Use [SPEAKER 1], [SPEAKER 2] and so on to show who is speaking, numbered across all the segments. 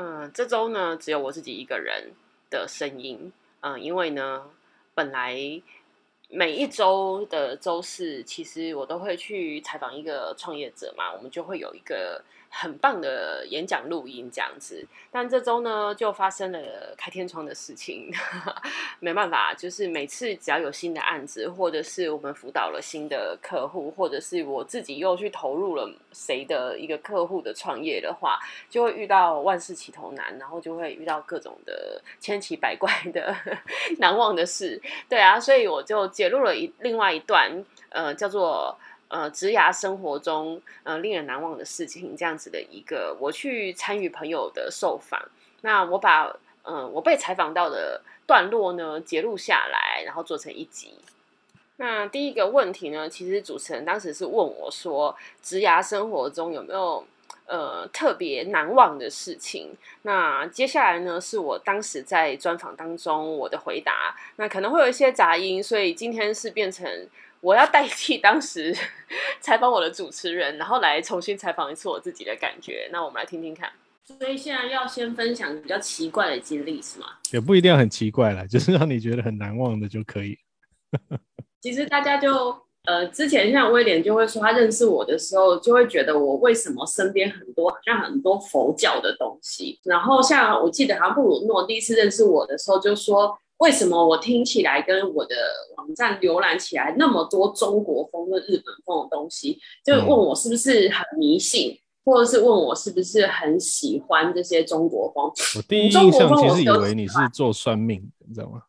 [SPEAKER 1] 嗯，这周呢只有我自己一个人的声音。嗯，因为呢，本来每一周的周四，其实我都会去采访一个创业者嘛，我们就会有一个。很棒的演讲录音这样子，但这周呢就发生了开天窗的事情，没办法，就是每次只要有新的案子，或者是我们辅导了新的客户，或者是我自己又去投入了谁的一个客户的创业的话，就会遇到万事起头难，然后就会遇到各种的千奇百怪的 难忘的事。对啊，所以我就揭露了一另外一段，呃，叫做。呃，职涯生活中呃令人难忘的事情，这样子的一个，我去参与朋友的受访，那我把呃我被采访到的段落呢截录下来，然后做成一集。那第一个问题呢，其实主持人当时是问我说，职涯生活中有没有呃特别难忘的事情？那接下来呢，是我当时在专访当中我的回答，那可能会有一些杂音，所以今天是变成。我要代替当时 采访我的主持人，然后来重新采访一次我自己的感觉。那我们来听听看。所以现在要先分享比较奇怪的经历是吗？
[SPEAKER 2] 也不一定要很奇怪啦，就是让你觉得很难忘的就可以。
[SPEAKER 1] 其实大家就呃，之前像威廉就会说，他认识我的时候，就会觉得我为什么身边很多好像很多佛教的东西。然后像我记得，好像布鲁诺第一次认识我的时候，就说。为什么我听起来跟我的网站浏览起来那么多中国风跟日本风的东西？就问我是不是很迷信，嗯、或者是问我是不是很喜欢这些中国风？
[SPEAKER 2] 我第一印象其实以为你是做算命的，你知道吗？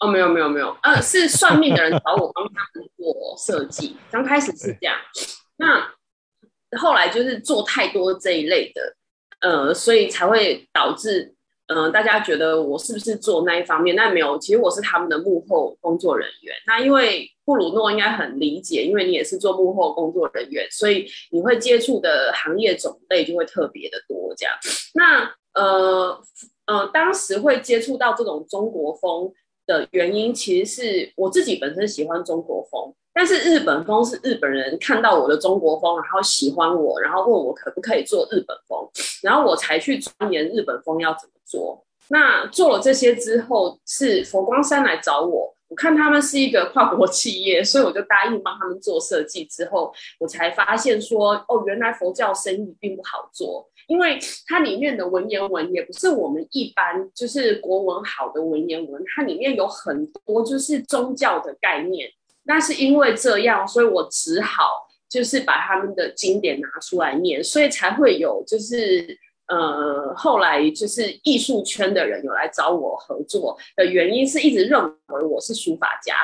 [SPEAKER 1] 哦，没有没有没有，呃，是算命的人找我帮他们做设计，刚开始是这样，那后来就是做太多这一类的，呃，所以才会导致。嗯、大家觉得我是不是做那一方面？那没有，其实我是他们的幕后工作人员。那因为布鲁诺应该很理解，因为你也是做幕后工作人员，所以你会接触的行业种类就会特别的多。这样，那呃呃，当时会接触到这种中国风的原因，其实是我自己本身喜欢中国风。但是日本风是日本人看到我的中国风，然后喜欢我，然后问我可不可以做日本风，然后我才去钻研日本风要怎么做。那做了这些之后，是佛光山来找我，我看他们是一个跨国企业，所以我就答应帮他们做设计。之后我才发现说，哦，原来佛教生意并不好做，因为它里面的文言文也不是我们一般就是国文好的文言文，它里面有很多就是宗教的概念。那是因为这样，所以我只好就是把他们的经典拿出来念，所以才会有就是呃后来就是艺术圈的人有来找我合作的原因，是一直认为我是书法家。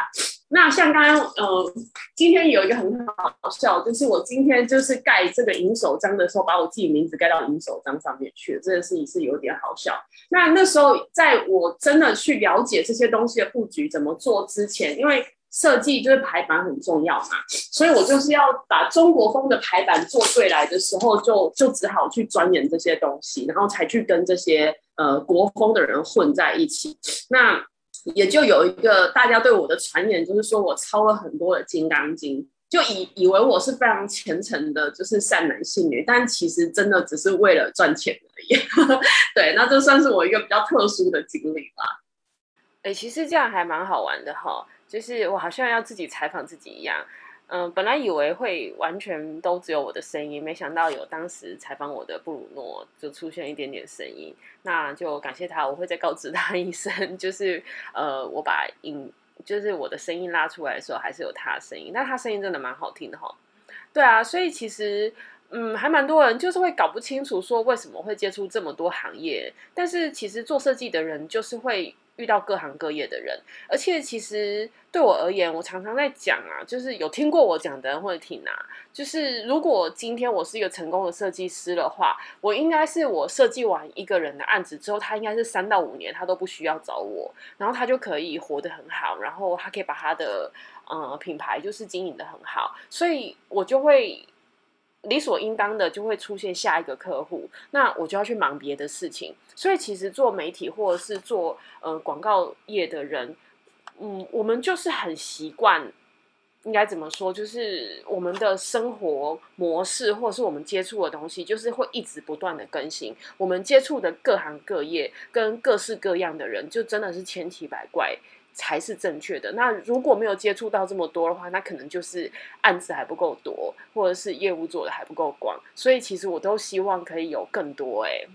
[SPEAKER 1] 那像刚刚呃今天有一个很好笑，就是我今天就是盖这个银手章的时候，把我自己名字盖到银手章上面去，这个事情是有点好笑。那那时候在我真的去了解这些东西的布局怎么做之前，因为设计就是排版很重要嘛，所以我就是要把中国风的排版做对来的时候就，就只好去钻研这些东西，然后才去跟这些呃国风的人混在一起。那也就有一个大家对我的传言，就是说我抄了很多的《金刚经》，就以以为我是非常虔诚的，就是善男信女，但其实真的只是为了赚钱而已。对，那这算是我一个比较特殊的经历吧。哎、其实这样还蛮好玩的哈。就是我好像要自己采访自己一样，嗯，本来以为会完全都只有我的声音，没想到有当时采访我的布鲁诺就出现一点点声音，那就感谢他，我会再告知他一声，就是呃，我把音就是我的声音拉出来的时候，还是有他的声音，但他声音真的蛮好听的哈。对啊，所以其实嗯，还蛮多人就是会搞不清楚说为什么会接触这么多行业，但是其实做设计的人就是会。遇到各行各业的人，而且其实对我而言，我常常在讲啊，就是有听过我讲的人会听啊。就是如果今天我是一个成功的设计师的话，我应该是我设计完一个人的案子之后，他应该是三到五年他都不需要找我，然后他就可以活得很好，然后他可以把他的呃品牌就是经营得很好，所以我就会。理所应当的就会出现下一个客户，那我就要去忙别的事情。所以其实做媒体或者是做呃广告业的人，嗯，我们就是很习惯
[SPEAKER 3] 应该怎么说？就是我们的生活模式，或者是我们接触的东西，就是会一直不断的更新。我们接触的各行各业跟各式各样的人，就真的是千奇百怪才是正确的。那如果没有接触到这么多的话，那可能就是案子还不够多，或者是业务做的还不够广。所以其实我都希望可以有更多欸。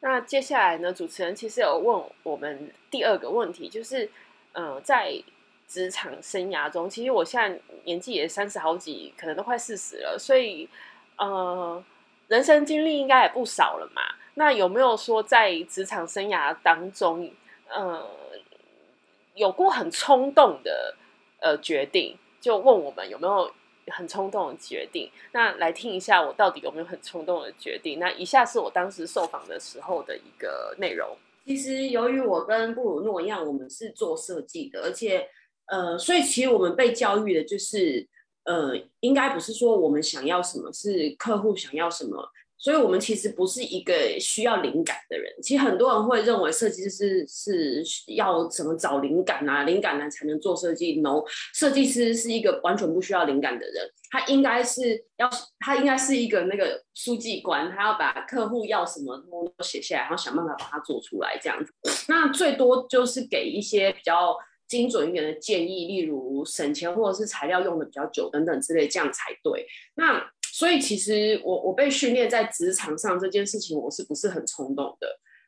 [SPEAKER 3] 那接下来呢，主持人其实有问我们第二个问题，就是呃，在。职场生涯中，其实我现在年纪也三十好几，可能都快四十了，所以呃，人生经历应该也不少了嘛。那有没有说在职场生涯当中，呃，有过很冲动的呃决定？就问我们有没有很冲动的决定？那来听一下，我到底有没有很冲动的决定？那以下是我当时受访的时候的一个内容。
[SPEAKER 1] 其实由于我跟布鲁诺一样，我们是做设计的，而且。呃，所以其实我们被教育的就是，呃，应该不是说我们想要什么，是客户想要什么。所以我们其实不是一个需要灵感的人。其实很多人会认为设计师是要怎么找灵感啊，灵感呢才能做设计。No，设计师是一个完全不需要灵感的人。他应该是要，他应该是一个那个书记官，他要把客户要什么都写下来，然后想办法把它做出来这样子。那最多就是给一些比较。精准一点的建议，例如省钱或者是材料用的比较久等等之类，这样才对。那所以其实我我被训练在职场上这件事情，我是不是很冲动的？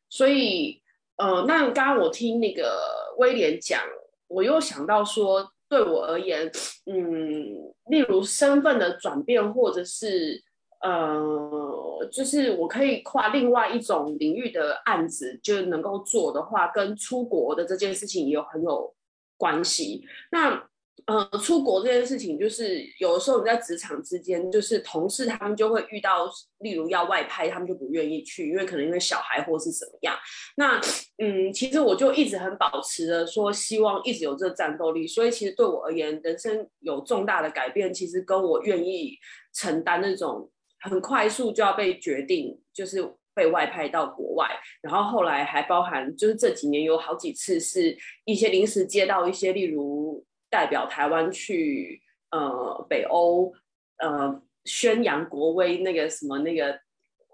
[SPEAKER 1] 所以呃，那刚刚我听那个威廉讲，我又想到说，对我而言，嗯，例如身份的转变，或者是呃，就是我可以跨另外一种领域的案子就能够做的话，跟出国的这件事情也有很有。关系，那呃，出国这件事情，就是有的时候你在职场之间，就是同事他们就会遇到，例如要外派，他们就不愿意去，因为可能因为小孩或是怎么样。那嗯，其实我就一直很保持着说，希望一直有这个战斗力。所以其实对我而言，人生有重大的改变，其实跟我愿意承担那种很快速就要被决定，就是。被外派到国外，然后后来还包含，就是这几年有好几次是一些临时接到一些，例如代表台湾去呃北欧呃宣扬国威那个什么那个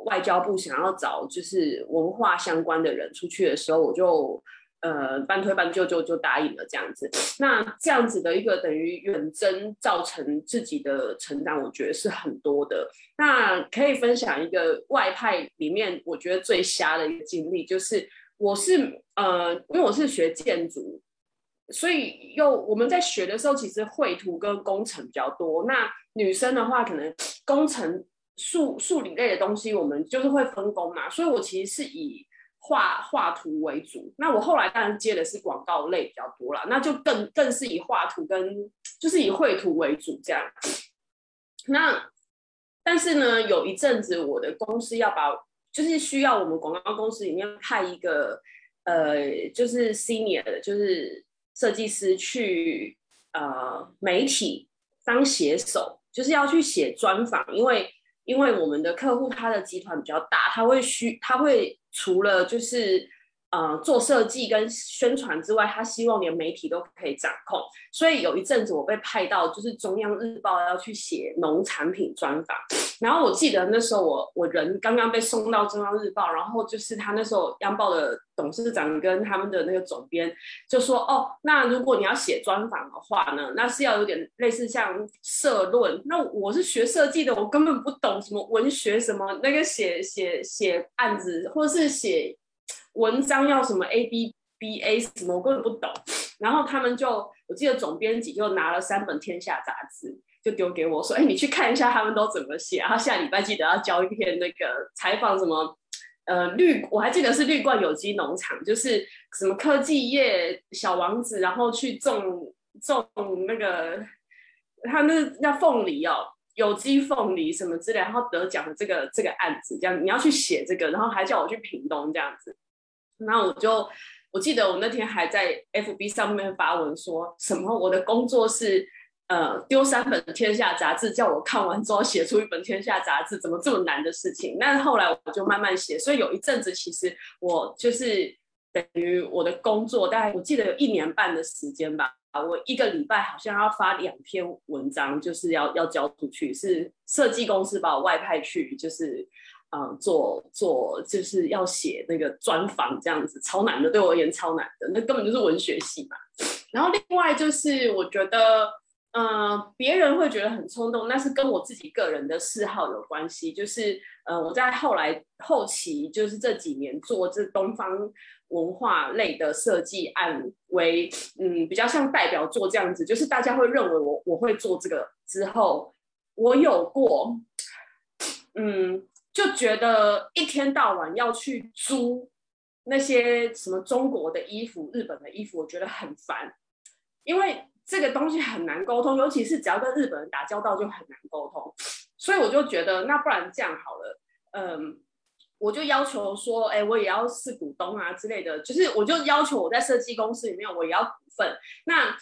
[SPEAKER 1] 外交部想要找就是文化相关的人出去的时候，我就。呃，半推半就就就答应了这样子。那这样子的一个等于远征，造成自己的成长，我觉得是很多的。那可以分享一个外派里面我觉得最瞎的一个经历，就是我是呃，因为我是学建筑，所以又我们在学的时候，其实绘图跟工程比较多。那女生的话，可能工程数数理类的东西，我们就是会分工嘛。所以我其实是以。画画图为主，那我后来当然接的是广告类比较多啦，那就更更是以画图跟就是以绘图为主这样。那但是呢，有一阵子我的公司要把，就是需要我们广告公司里面派一个呃，就是 senior 的，就是设计师去呃媒体当写手，就是要去写专访，因为因为我们的客户他的集团比较大，他会需他会。除了就是呃做设计跟宣传之外，他希望连媒体都可以掌控。所以有一阵子我被派到就是中央日报要去写农产品专访。然后我记得那时候我我人刚刚被送到中央日报，然后就是他那时候央报的董事长跟他们的那个总编就说：“哦，那如果你要写专访的话呢，那是要有点类似像社论。那我是学设计的，我根本不懂什么文学什么那个写写写案子或是写文章要什么 A B B A 什么，我根本不懂。然后他们就我记得总编辑就拿了三本《天下》杂志。”就丢给我说，哎，你去看一下他们都怎么写，然后下礼拜记得要交一篇那个采访什么，呃，绿，我还记得是绿冠有机农场，就是什么科技业小王子，然后去种种那个他那那凤梨哦，有机凤梨什么之类，然后得奖的这个这个案子，这样你要去写这个，然后还叫我去屏东这样子，那我就我记得我那天还在 FB 上面发文说什么，我的工作是。呃，丢三本《天下》杂志，叫我看完之后写出一本《天下》杂志，怎么这么难的事情？但是后来我就慢慢写，所以有一阵子，其实我就是等于我的工作，大概我记得有一年半的时间吧，
[SPEAKER 4] 我一个礼拜好像要发两篇文章，就是要要交出去，是设计公司把我外派去，就是嗯做做就是要写那个专访这样子，超难的，对我而言超难的，那根本就是文学系嘛。然后另外就是我觉得。嗯、别人会觉得很冲动，那是跟我自己个人的嗜好有关系。就是，呃，我在后来后期，就是这几年做这东方文化类的设计案为，嗯，比较像代表作这样子。就是大家会认为我我会做这个之后，我有过，嗯，就觉得一天到晚要去租那些什么中国的衣服、日本的衣服，我觉得很烦，因为。这个东西很难沟通，尤其是只要跟日本人打交道就很难沟通，所以我就觉得，那不然这样好了，嗯，我就要求说，哎，我也要是股东啊之类的，就是我就要求我在设计公司里面我也要股份，那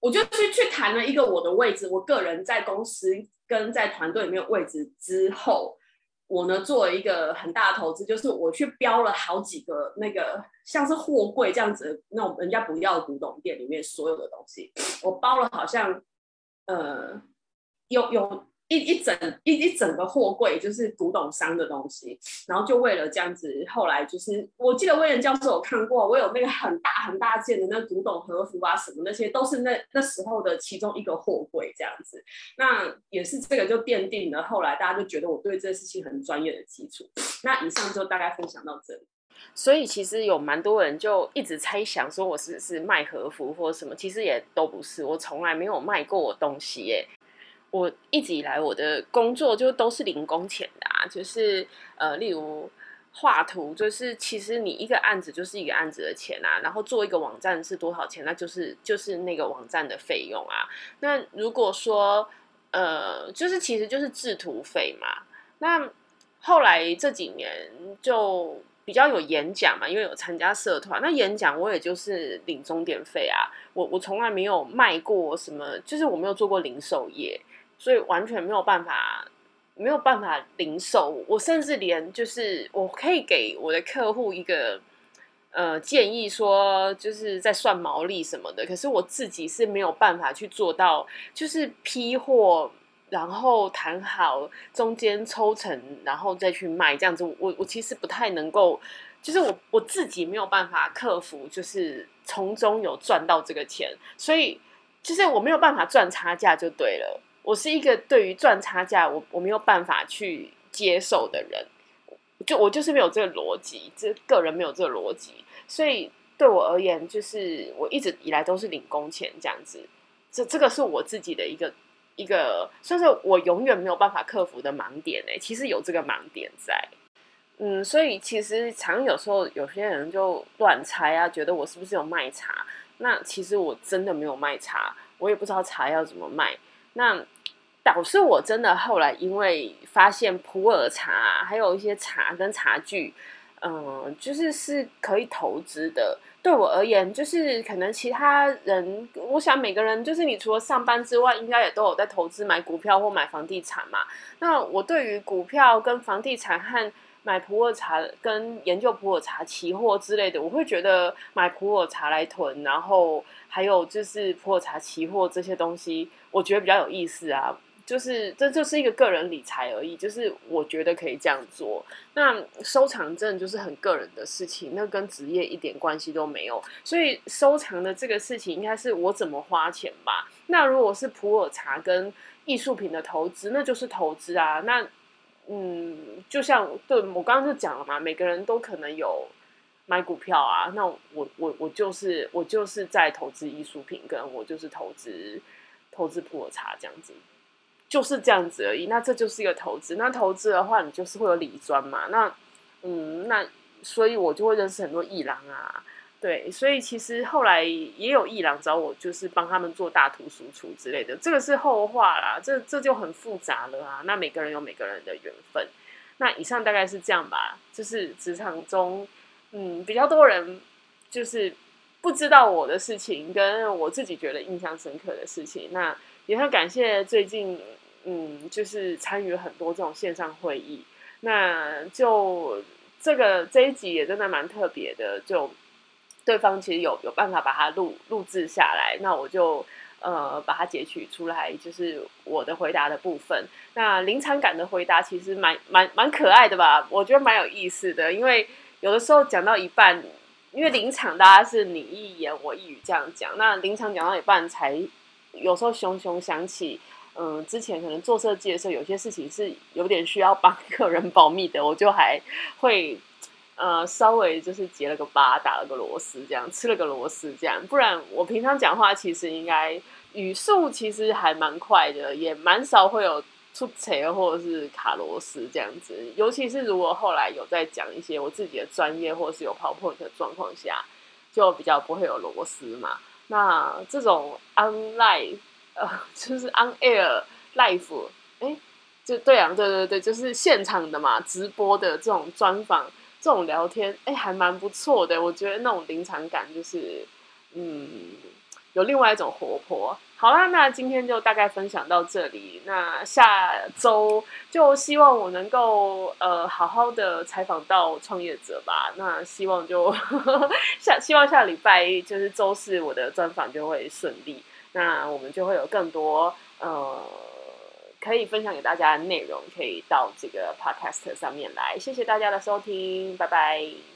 [SPEAKER 4] 我就去去谈了一个我的位置，我个人在公司跟在团队里面位置之后。我呢，做了一个很大的投资，就是我去标了好几个那个像是货柜这样子那种人家不要的古董店里面所有的东西，我包了好像呃有有。一一整一一整个货柜就是古董商的东西，然后就为了这样子，后来就是我记得威廉教授有看过，我有那个很大很大件的那古董和服啊，什么那些都是那那时候的其中一个货柜这样子，那也是这个就奠定了后来大家就觉得我对这事情很专业的基础。那以上就大概分享到这里。
[SPEAKER 1] 所以其实有蛮多人就一直猜想说我是是卖和服或什么，其实也都不是，我从来没有卖过我东西耶。我一直以来我的工作就都是零工钱的啊，就是呃，例如画图，就是其实你一个案子就是一个案子的钱啊，然后做一个网站是多少钱，那就是就是那个网站的费用啊。那如果说呃，就是其实就是制图费嘛。那后来这几年就比较有演讲嘛，因为有参加社团，那演讲我也就是领钟点费啊。我我从来没有卖过什么，就是我没有做过零售业。所以完全没有办法，没有办法零售。我甚至连就是我可以给我的客户一个呃建议，说就是在算毛利什么的。可是我自己是没有办法去做到，就是批货，然后谈好中间抽成，然后再去卖这样子。我我其实不太能够，就是我我自己没有办法克服，就是从中有赚到这个钱。所以就是我没有办法赚差价就对了。我是一个对于赚差价我我没有办法去接受的人，就我就是没有这个逻辑，这个人没有这个逻辑，所以对我而言，就是我一直以来都是领工钱这样子，这这个是我自己的一个一个，算是我永远没有办法克服的盲点哎，其实有这个盲点在，嗯，所以其实常有时候有些人就乱猜啊，觉得我是不是有卖茶？那其实我真的没有卖茶，我也不知道茶要怎么卖，那。导致我真的后来因为发现普洱茶还有一些茶跟茶具，嗯，就是是可以投资的。对我而言，就是可能其他人，我想每个人就是你除了上班之外，应该也都有在投资买股票或买房地产嘛。那我对于股票跟房地产和买普洱茶跟研究普洱茶期货之类的，我会觉得买普洱茶来囤，然后还有就是普洱茶期货这些东西，我觉得比较有意思啊。就是这就是一个个人理财而已，就是我觉得可以这样做。那收藏证就是很个人的事情，那跟职业一点关系都没有。所以收藏的这个事情应该是我怎么花钱吧。那如果是普洱茶跟艺术品的投资，那就是投资啊。那嗯，就像对我刚刚就讲了嘛，每个人都可能有买股票啊。那我我我就是我就是在投资艺术品，跟我就是投资投资普洱茶这样子。就是这样子而已，那这就是一个投资。那投资的话，你就是会有理专嘛。那，嗯，那所以我就会认识很多艺廊啊。对，所以其实后来也有艺廊找我，就是帮他们做大图输出之类的。这个是后话啦，这这就很复杂了啊。那每个人有每个人的缘分。那以上大概是这样吧，就是职场中，嗯，比较多人就是不知道我的事情，跟我自己觉得印象深刻的事情。那也很感谢最近。嗯，就是参与很多这种线上会议，那就这个这一集也真的蛮特别的，就对方其实有有办法把它录录制下来，那我就呃把它截取出来，就是我的回答的部分。那临场感的回答其实蛮蛮蛮可爱的吧？我觉得蛮有意思的，因为有的时候讲到一半，因为临场大家是你一言我一语这样讲，那临场讲到一半才有时候熊熊想起，嗯、之前可能做设计的时候，有些事情是有点需要帮客人保密的，我就还会。呃，稍微就是结了个疤，打了个螺丝，这样吃了个螺丝，这样。不然我平常讲话其实应该语速其实还蛮快的，也蛮少会有出错或者是卡螺丝这样子。尤其是如果后来有在讲一些我自己的专业或是有 PowerPoint 的状况下，就比较不会有螺丝嘛。那这种 online 呃，就是 on air live，哎，就对啊，对对对，就是现场的嘛，直播的这种专访。这种聊天，哎、还蛮不错的。我觉得那种临场感，就是，嗯，有另外一种活泼。好啦，那今天就大概分享到这里。那下周就希望我能够呃好好的采访到创业者吧。那希望就呵 呵下希望下礼拜就是周四我的专访就会顺利。那我们就会有更多呃。可以分享给大家的内容，可以到这个 podcast 上面来。谢谢大家的收听，拜拜。